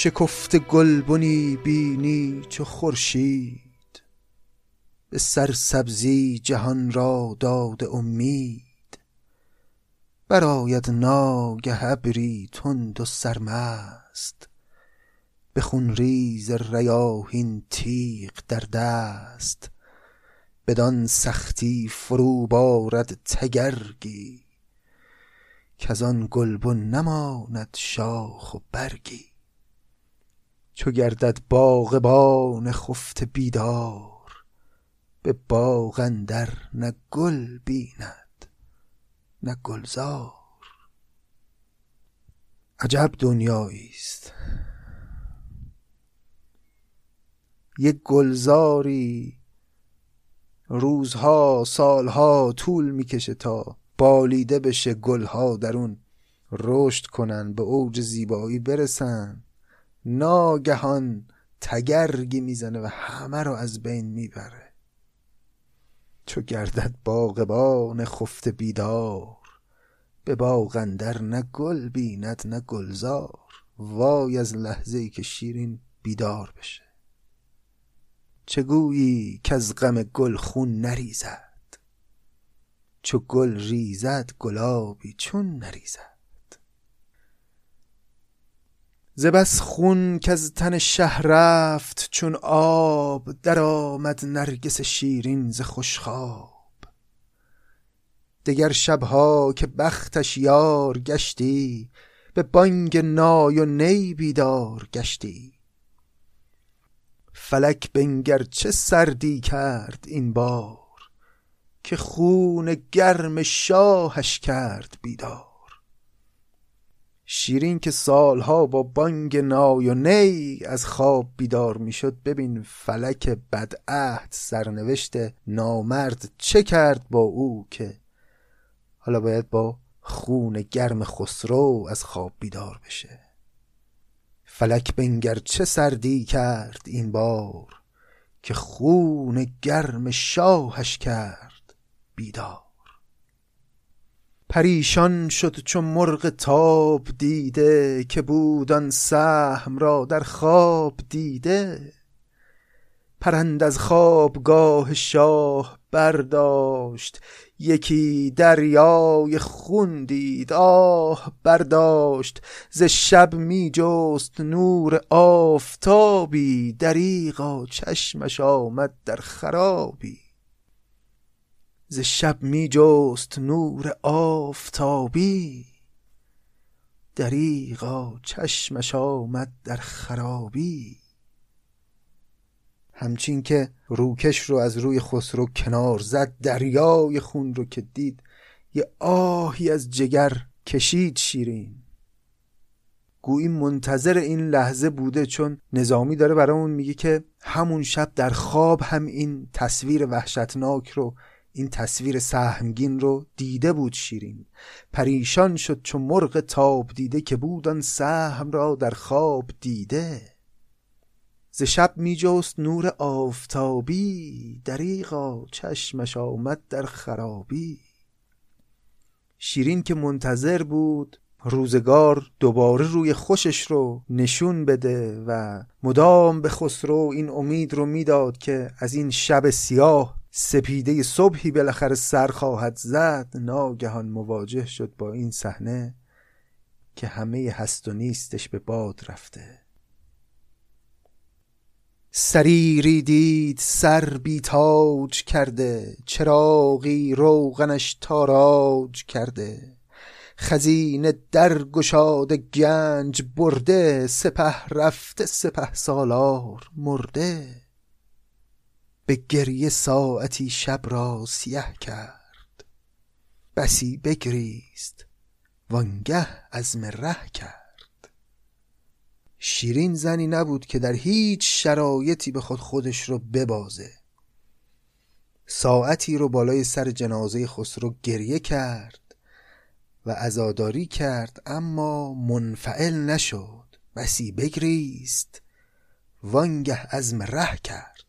S1: شکفت گلبنی بینی چو خورشید. به سرسبزی جهان را داد امید. برآید ناگه ابری تند و سرمست. به ریز ریاحین تیغ در دست. بدان سختی فرو بارد تگرگی. کز آن گلبن نماند شاخ و برگی. چو گردد باغبان خفته بیدار به باغ اندر نه گل بیند نه گلزار. عجب دنیایی است. یک گلزاری روزها سالها طول می‌کشه تا بالیده بشه گلها در اون رشد کنن به اوج زیبایی برسن. ناگهان تگرگی می‌زنه و همه رو از بین می‌بره. چو گردد باغبان خفته بیدار به باغ اندر نه گل بیند نه گلزار وای از لحظه ای که شیرین بیدار بشه. چه گویی از غم گل خون نریزد؟ چو گل ریزد گلابی چون نریزد؟ ز بس خون از تن شه رفت چون آب آمد نرگس شیرین ز خوش خواب. دگر شبها که بختش یار گشتی به بانگ نای و نی بیدار گشتی. فلک بنگر چه سردی کرد این بار که خون گرم شاهش کرد بیدار. شیرین که سالها با بانگ نای و نی از خواب بیدار می‌شد. ببین فلک بدعهد سرنوشت نامرد چه کرد با او که حالا باید با خون گرم خسرو از خواب بیدار بشه. فلک بنگر چه سردی کرد این بار که خون گرم شاهش کرد بیدار. پریشان شد چون مرغ تاب دیده که بود آن سهم را در خواب دیده. پرند از خوابگاه شاه برداشت یکی دریای خون دید. آه برداشت ز شب می جست نور آفتابی دریغا چشمش آمد در خرابی. ز شب می جست نور آفتابی. دریغا چشمش آمد در خرابی. همچین که روکش رو از روی خسرو کنار زد دریای خون رو که دید یه آهی از جگر کشید شیرین. گویی منتظر این لحظه بوده چون نظامی داره برامون میگه که همون شب در خواب هم این تصویر وحشتناک رو این تصویر سهمگین رو دیده بود شیرین. پریشان شد چون مرغ تاب دیده که بود آن سهم را در خواب دیده. ز شب می جست نور آفتابی دریغا چشمش آمد در خرابی. شیرین که منتظر بود روزگار دوباره روی خوشش رو نشون بده و مدام به خسرو این امید رو می‌داد که از این شب سیاه سپیده صبحی بالاخره سر خواهد زد ناگهان مواجه شد با این صحنه که همه هست و نیستش به باد رفته. سریری دید سر بیتاج کرده چراغی روغنش تاراج کرده. خزینه در گشاده گنج برده سپه رفته سپه سالار مرده. به گریه ساعتی شب را سیه کرد. بسی بگریست وانگه از ره کرد. شیرین زنی نبود که در هیچ شرایطی به خود خودش رو ببازه. ساعتی رو بالای سر جنازه خسرو گریه کرد و ازاداری کرد اما منفعل نشد. بسی بگریست وانگه از ره کرد.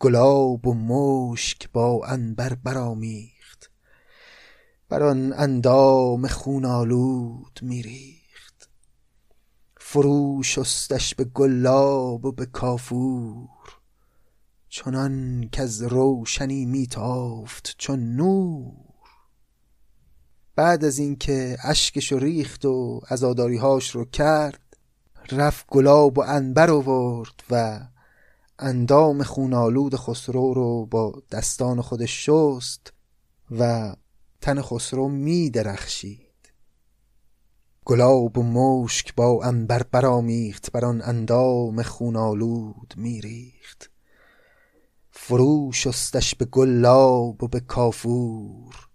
S1: گلاب و مشک با انبر برامیخت بر آن اندام خون آلود میریخت. فرو شستش به گلاب و به کافور. چنان که از روشنی میتافت چون نور. بعد از اینکه اشکش ریخت و عزاداریهاش رو کرد رفت گلاب و انبر آورد و اندام خونالود خسرو رو با دستان خودش شست و تن خسرو می درخشید. گلاب و مشک با انبر برامیخت بر آن اندام خونالود میریخت فرو شستش به گلاب و به کافور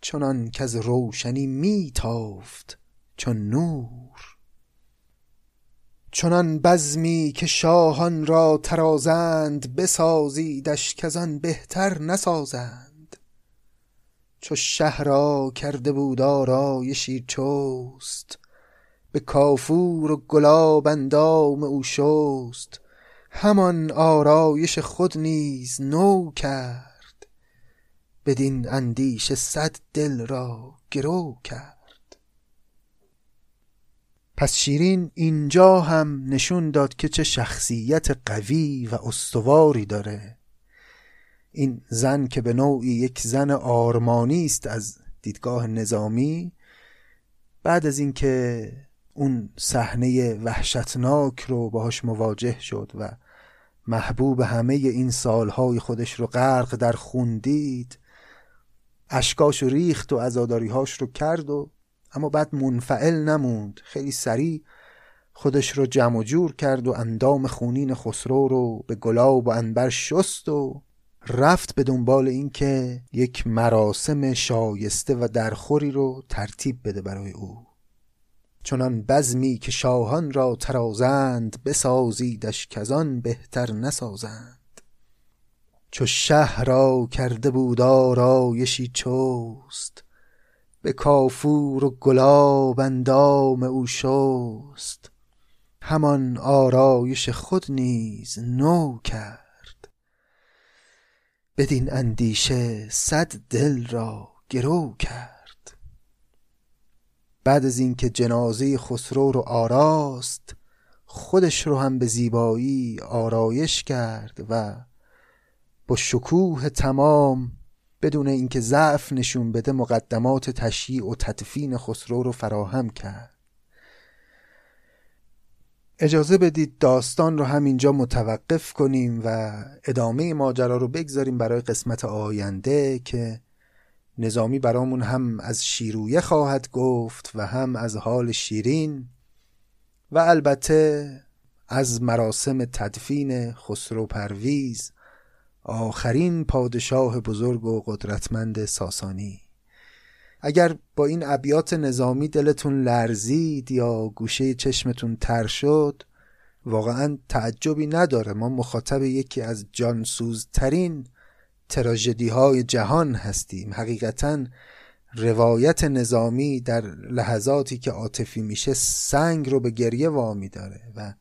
S1: چنان که از روشنی میتافت چون نور. چنان بزمی که شاهان را ترازند بسازیدش کزان بهتر نسازند. چو شهر را کرده بود آرایشی چست به کافور و گلاب اندام او شست. همان آرایش خود نیز نو کرد بدین اندیشه صد دل را گرو کرد. پس شیرین اینجا هم نشون داد که چه شخصیت قوی و استواری داره. این زن که به نوعی یک زن آرمانی است از دیدگاه نظامی بعد از اینکه اون صحنه وحشتناک رو باهاش مواجه شد و محبوب همه این سالهای خودش رو غرق در خون دید اشکاش ریخت و ازاداریهاش رو کرد و اما بعد منفعل نموند. خیلی سریع خودش رو جمع و جور کرد و اندام خونین خسرو رو به گلاب و انبر شست و رفت به دنبال اینکه یک مراسم شایسته و درخوری رو ترتیب بده برای او. چنان بزمی که شاهان را ترازند بسازیدش کزان بهتر نسازند. چو شه را کرده بود آرایشی چست به کافور و گلاب اندام او شست. همان آرایش خود نیز نو کرد. بدین اندیشه صد دل را گرو کرد. بعد از اینکه جنازه خسرو رو آراست خودش رو هم به زیبایی آرایش کرد و با شکوه تمام بدون اینکه ضعف نشون بده مقدمات تشییع و تدفین خسرو رو فراهم کرد. اجازه بدید داستان رو همینجا متوقف کنیم و ادامه ماجرا رو بگذاریم برای قسمت آینده که نظامی برامون هم از شیرویه خواهد گفت و هم از حال شیرین و البته از مراسم تدفین خسرو پرویز آخرین پادشاه بزرگ و قدرتمند ساسانی. اگر با این ابیات نظامی دلتون لرزید یا گوشه چشمتون تر شد واقعا تعجبی نداره. ما مخاطب یکی از جانسوزترین تراژدی های جهان هستیم. حقیقتا روایت نظامی در لحظاتی که عاطفی میشه سنگ رو به گریه وامی داره و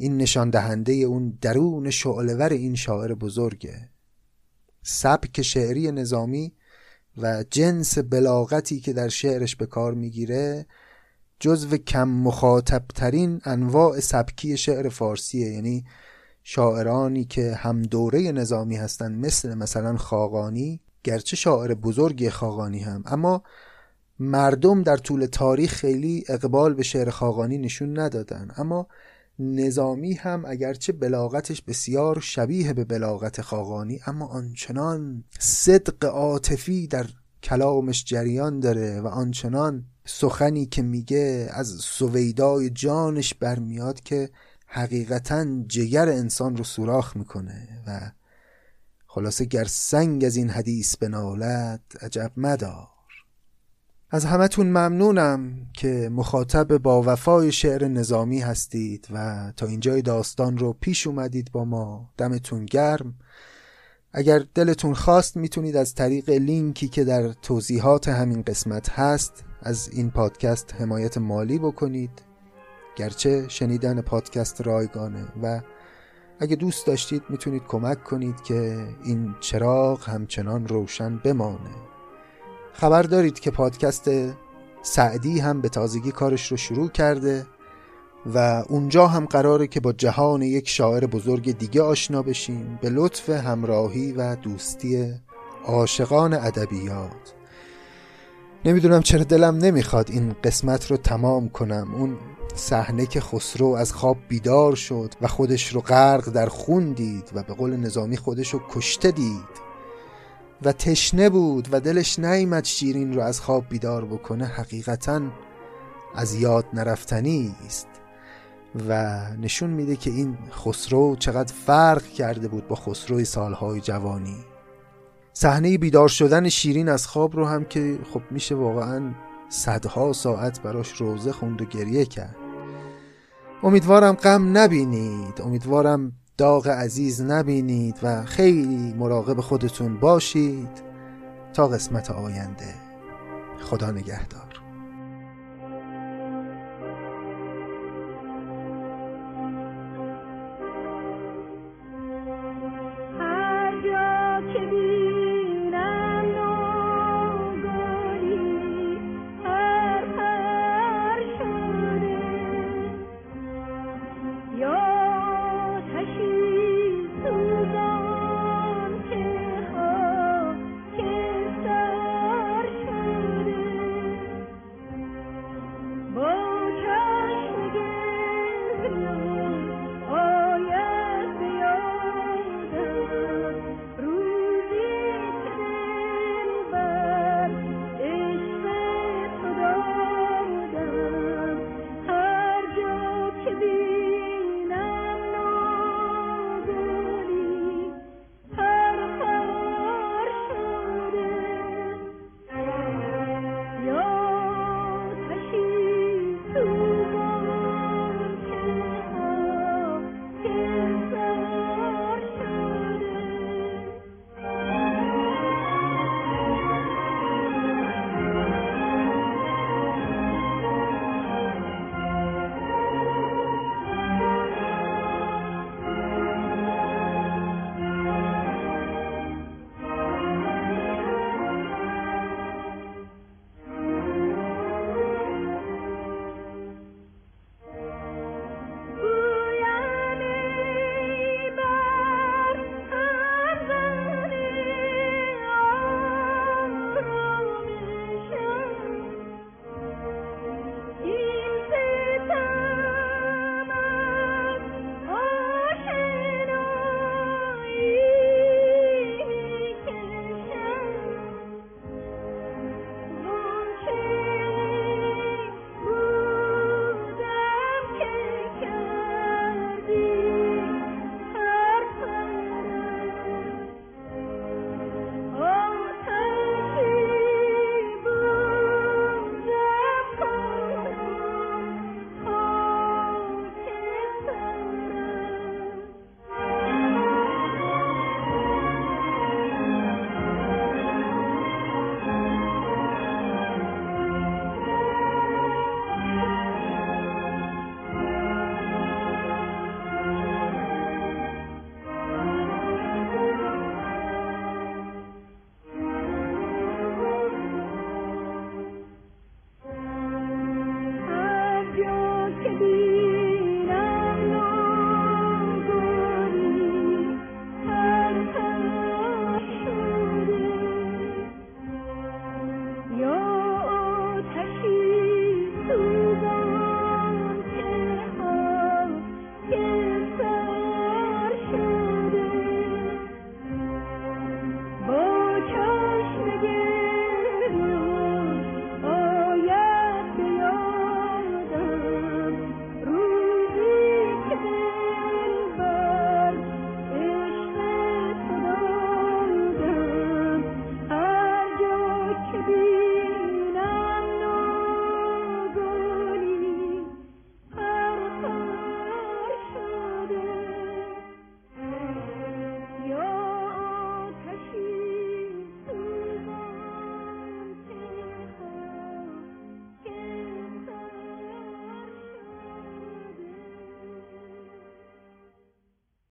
S1: این نشان دهنده اون درون شعلور این شاعر بزرگه. سبک شعری نظامی و جنس بلاغتی که در شعرش به کار می‌گیره جزو کم مخاطب ترین انواع سبکی شعر فارسیه. یعنی شاعرانی که هم دوره نظامی هستند مثل مثلا خاقانی گرچه شاعر بزرگی خاقانی هم. اما مردم در طول تاریخ خیلی اقبال به شعر خاقانی نشون ندادن. اما نظامی هم اگرچه بلاغتش بسیار شبیه به بلاغت خاقانی اما آنچنان صدق عاطفی در کلامش جریان داره و آنچنان سخنی که میگه از سویدای جانش برمیاد که حقیقتا جگر انسان رو سوراخ می‌کنه و خلاصه گر سنگ از این حدیث بنالد عجب مدار. از همتون ممنونم که مخاطب با وفای شعر نظامی هستید و تا اینجای داستان رو پیش اومدید با ما. دمتون گرم. اگر دلتون خواست می‌تونید از طریق لینکی که در توضیحات همین قسمت هست از این پادکست حمایت مالی بکنید. گرچه شنیدن پادکست رایگانه و اگه دوست داشتید می‌تونید کمک کنید که این چراغ همچنان روشن بمانه. خبر دارید که پادکست سعدی هم به تازگی کارش رو شروع کرده و اونجا هم قراره که با جهان یک شاعر بزرگ دیگه آشنا بشیم به لطف همراهی و دوستی عاشقان ادبیات. نمی‌دونم چرا دلم نمی‌خواد این قسمت رو تمام کنم. اون صحنه که خسرو از خواب بیدار شد و خودش رو غرق در خون دید و به قول نظامی خودش رو کشته دید. و تشنه بود و دلش نیمد شیرین رو از خواب بیدار بکنه حقیقتا از یاد نرفتنی است. و نشون میده که این خسرو چقدر فرق کرده بود با خسروی سالهای جوانی. صحنه بیدار شدن شیرین از خواب رو هم که خب میشه واقعا صدها ساعت براش روزه خوند و گریه کرد. امیدوارم غم نبینید. امیدوارم داغ عزیز نبینید و خیلی مراقب خودتون باشید تا قسمت آینده. خدا نگهدار.